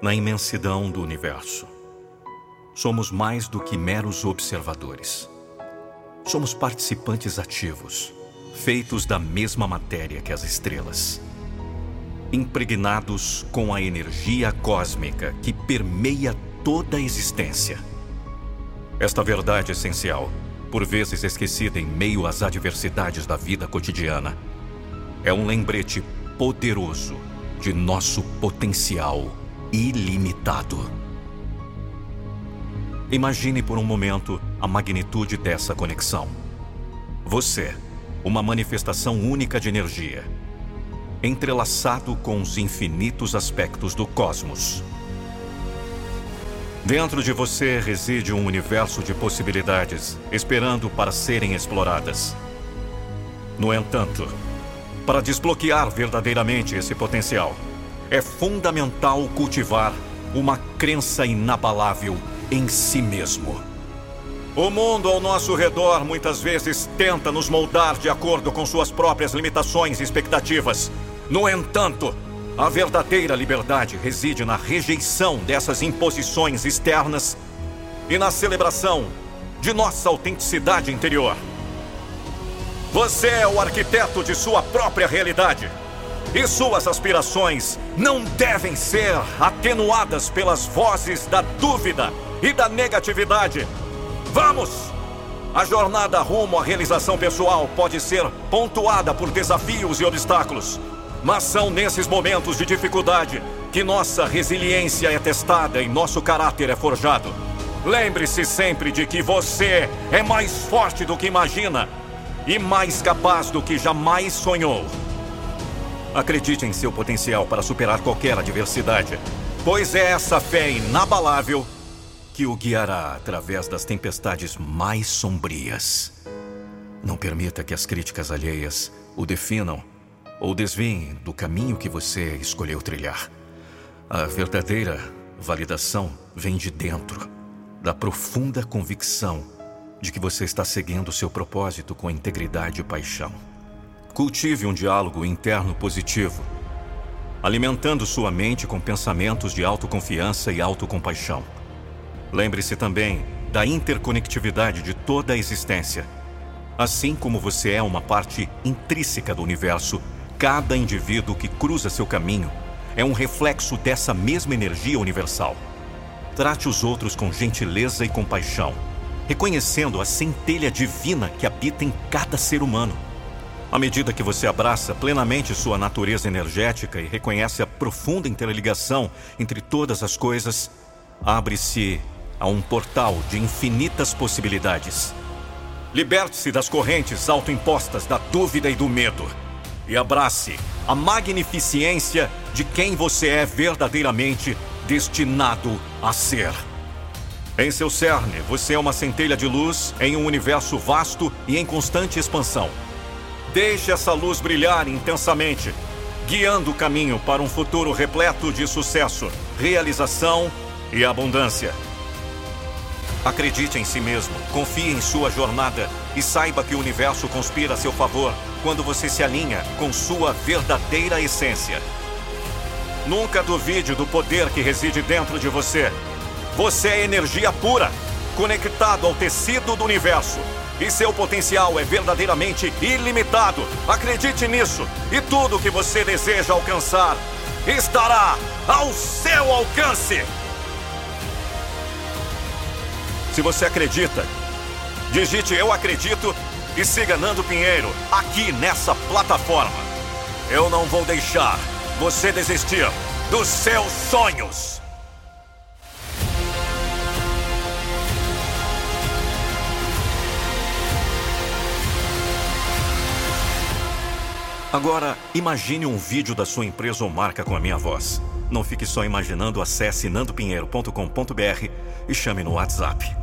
Na imensidão do universo, somos mais do que meros observadores. Somos participantes ativos, feitos da mesma matéria que as estrelas. Impregnados com a energia cósmica que permeia toda a existência. Esta verdade essencial, por vezes esquecida em meio às adversidades da vida cotidiana, é um lembrete poderoso de nosso potencial ilimitado. Imagine por um momento a magnitude dessa conexão. Você, uma manifestação única de energia, entrelaçado com os infinitos aspectos do cosmos. Dentro de você reside um universo de possibilidades esperando para serem exploradas. No entanto, para desbloquear verdadeiramente esse potencial, é fundamental cultivar uma crença inabalável em si mesmo. O mundo ao nosso redor muitas vezes tenta nos moldar de acordo com suas próprias limitações e expectativas. No entanto, a verdadeira liberdade reside na rejeição dessas imposições externas e na celebração de nossa autenticidade interior. Você é o arquiteto de sua própria realidade. E suas aspirações não devem ser atenuadas pelas vozes da dúvida e da negatividade. Vamos! A jornada rumo à realização pessoal pode ser pontuada por desafios e obstáculos, mas são nesses momentos de dificuldade que nossa resiliência é testada e nosso caráter é forjado. Lembre-se sempre de que você é mais forte do que imagina e mais capaz do que jamais sonhou. Acredite em seu potencial para superar qualquer adversidade, pois é essa fé inabalável que o guiará através das tempestades mais sombrias. Não permita que as críticas alheias o definam ou desviem do caminho que você escolheu trilhar. A verdadeira validação vem de dentro, da profunda convicção de que você está seguindo seu propósito com integridade e paixão. Cultive um diálogo interno positivo, alimentando sua mente com pensamentos de autoconfiança e autocompaixão. Lembre-se também da interconectividade de toda a existência. Assim como você é uma parte intrínseca do universo, cada indivíduo que cruza seu caminho é um reflexo dessa mesma energia universal. Trate os outros com gentileza e compaixão reconhecendo a centelha divina que habita em cada ser humano. À medida que você abraça plenamente sua natureza energética e reconhece a profunda interligação entre todas as coisas, abre-se a um portal de infinitas possibilidades. Liberte-se das correntes autoimpostas da dúvida e do medo e abrace a magnificência de quem você é verdadeiramente destinado a ser. Em seu cerne, você é uma centelha de luz em um universo vasto e em constante expansão. Deixe essa luz brilhar intensamente, guiando o caminho para um futuro repleto de sucesso, realização e abundância. Acredite em si mesmo, confie em sua jornada e saiba que o universo conspira a seu favor quando você se alinha com sua verdadeira essência. Nunca duvide do poder que reside dentro de você você é energia pura, conectado ao tecido do universo. E seu potencial é verdadeiramente ilimitado. Acredite nisso. E tudo que você deseja alcançar estará ao seu alcance. Se você acredita, digite Eu Acredito e siga Nando Pinheiro aqui nessa plataforma. Eu não vou deixar você desistir dos seus sonhos. Agora, imagine um vídeo da sua empresa ou marca com a minha voz. Não fique só imaginando, acesse nandopinheiro.com.br e chame no WhatsApp